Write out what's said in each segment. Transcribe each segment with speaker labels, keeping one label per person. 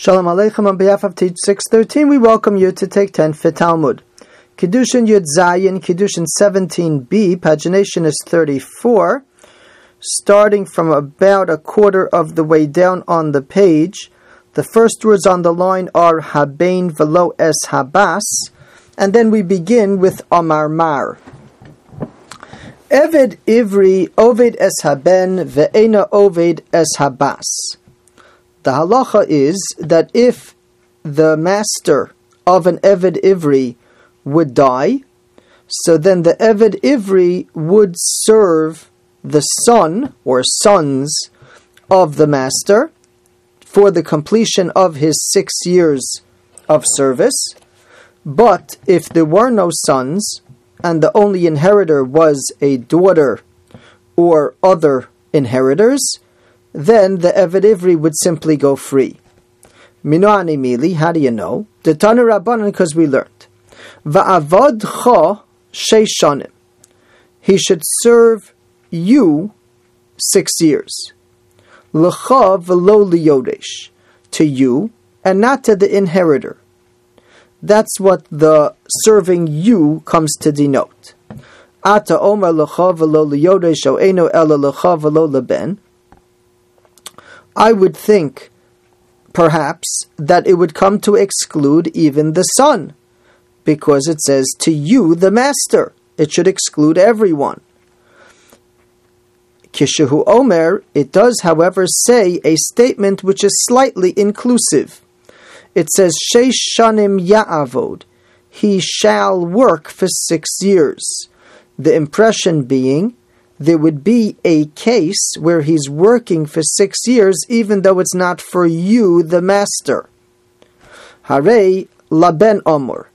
Speaker 1: Shalom Aleichem on behalf of Teach 613, we welcome you to take 10 for Talmud. Kiddushin Yud Zayin, Kiddushin 17b, pagination is 34, starting from about a quarter of the way down on the page. The first words on the line are Habain Velo Es Habas, and then we begin with Amar Mar. Eved Ivri Oved Es Haben Ve'ena Oved Es Habas. The halacha is that if the master of an Eved Ivri would die, so then the Eved Ivri would serve the son or sons of the master for the completion of his six years of service. But if there were no sons and the only inheritor was a daughter or other inheritors, then the Eved Ivri would simply go free. Minoani Mili, how do you know? The Tana Rabbanan, because we learned. Va'avad cha sheishanim. He should serve you six years. L'cha v'lo liyodesh. To you, and not to the inheritor. That's what the serving you comes to denote. Ata omer l'cha v'lo liyodesh o eno ela l'cha v'lo leben. I would think, perhaps, that it would come to exclude even the son, because it says, to you, the master. It should exclude everyone. Kishahu Omer, it does, however, say a statement which is slightly inclusive. It says, Sheish Shanim Ya'avod, he shall work for six years. The impression being there would be a case where he's working for six years, even though it's not for you, the master. Hare laben omur.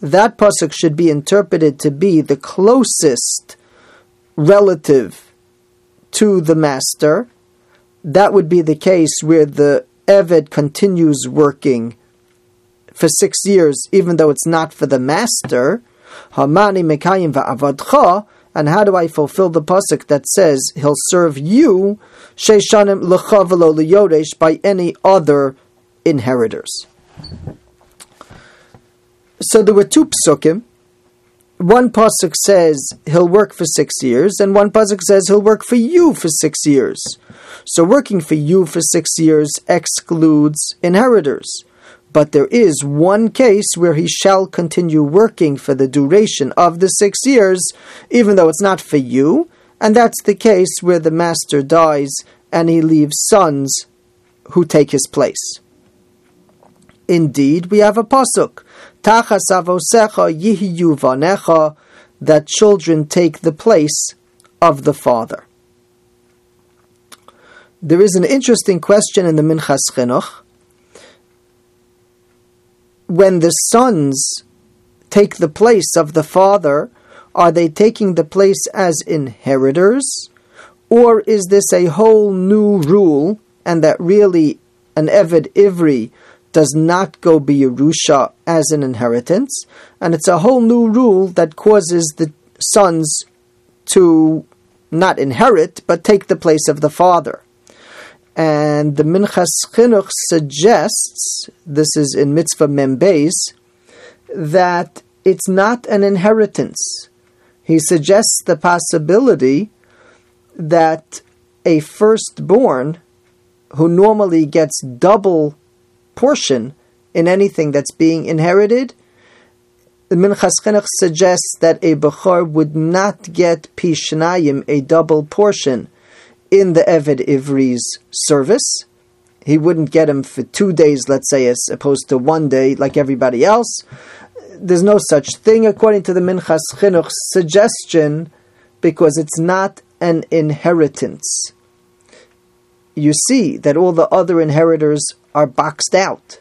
Speaker 1: That pasuk should be interpreted to be the closest relative to the master. That would be the case where the Eved continues working for six years, even though it's not for the master. Hamani mekayim va'avadcha and how do I fulfill the pasuk that says he'll serve you, sheishanim lechavelo liyodesh, by any other inheritors? So there were two psukim. One pasuk says he'll work for six years, and one pasuk says he'll work for you for six years. So working for you for six years excludes inheritors. But there is one case where he shall continue working for the duration of the six years, even though it's not for you, and that's the case where the master dies and he leaves sons who take his place. Indeed, we have a pasuk, Tachas avosecha yihiyu vanecha, that children take the place of the father. There is an interesting question in the Minchas Chinuch when the sons take the place of the father, are they taking the place as inheritors? Or is this a whole new rule and that really an Eved Ivri does not go Yerusha as an inheritance? And it's a whole new rule that causes the sons to not inherit, but take the place of the father. And the Minchas Chinuch suggests, this is in Mitzvah Membeis, that it's not an inheritance. He suggests the possibility that a firstborn who normally gets double portion in anything that's being inherited, the Minchas Chinuch suggests that a Bechor would not get Pishnayim, a double portion, in the Eved Ivri's service. He wouldn't get him for two days, let's say, as opposed to one day like everybody else. There's no such thing according to the Minchas Chinuch suggestion because it's not an inheritance. You see that all the other inheritors are boxed out.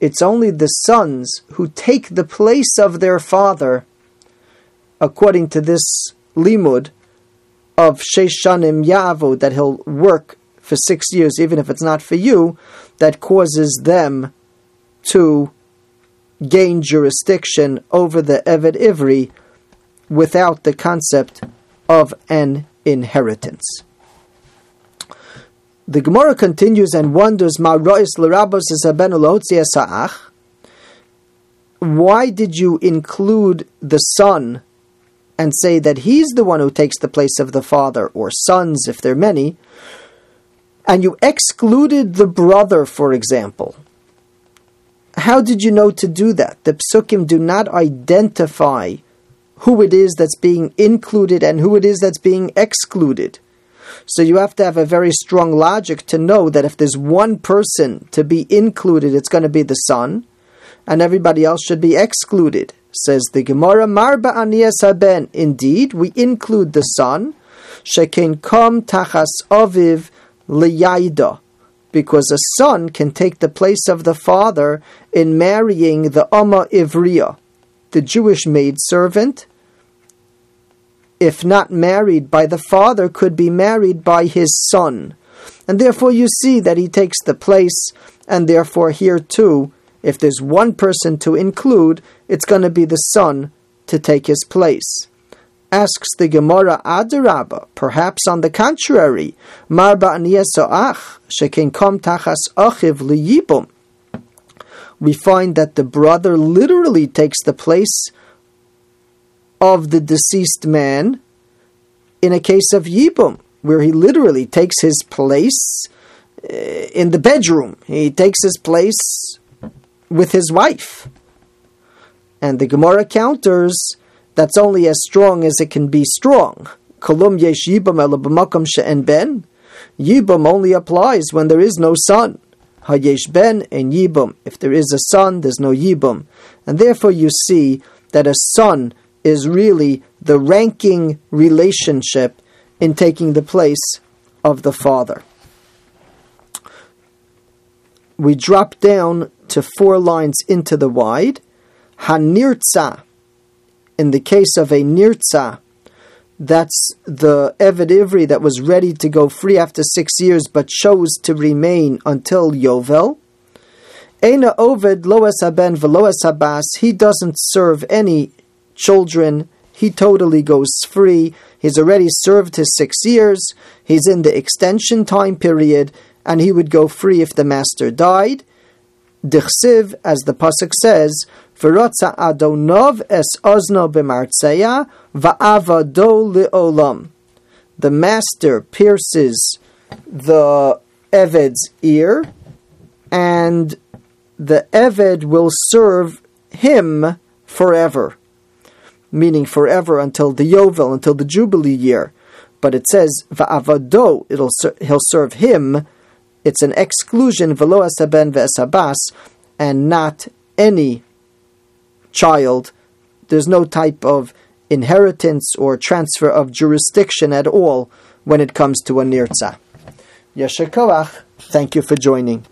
Speaker 1: It's only the sons who take the place of their father, according to this limud, of Sheshanim Yavo that he'll work for six years, even if it's not for you, that causes them to gain jurisdiction over the Eved Ivri without the concept of an inheritance. The Gemara continues and wonders, Ma rois l'rabos. Why did you include the son and say that he's the one who takes the place of the father, or sons if there are many, and you excluded the brother, for example? How did you know to do that? The psukim do not identify who it is that's being included and who it is that's being excluded. So you have to have a very strong logic to know that if there's one person to be included, it's going to be the son, and everybody else should be excluded. Says the Gemara, Marba Anias Haben. Indeed, we include the son, Shekin Kom Tachas Aviv Liyaida, because a son can take the place of the father in marrying the Amma Ivriya, the Jewish maidservant, if not married by the father, could be married by his son. And therefore you see that he takes the place, and therefore here too, if there's one person to include, it's going to be the son to take his place. Asks the Gemara Adarabba, perhaps on the contrary, Marba ach shekin kom tachas achiv liyibum. We find that the brother literally takes the place of the deceased man in a case of Yibum, where he literally takes his place eh, in the bedroom. He takes his place with his wife. And the Gemara counters that's only as strong as it can be strong. Kolum yesh yibam she'en ben. Yibum only applies when there is no son. Hayesh ben and yibum. If there is a son, there's no yibum. And therefore you see that a son is really the ranking relationship in taking the place of the father. We drop down to four lines into the wide. Hanirtza, in the case of a nirtza, that's the Eved Ivri that was ready to go free after six years but chose to remain until Yovel. Ena Oved Loes Haben Veloes Habas, he doesn't serve any children, he totally goes free. He's already served his six years, he's in the extension time period, and he would go free if the master died. Dichsiv, as the pasuk says, "V'rotza Adonov es ozno b'martzeya va'avado li'olam." The master pierces the Eved's ear, and the Eved will serve him forever meaning forever until the Yovel, until the Jubilee year. But it says va'avado, it'll he'll serve him. It's an exclusion velo asaben ve'esabas, and not any child. There's no type of inheritance or transfer of jurisdiction at all when it comes to a nirtza. Yeshakavach, thank you for joining.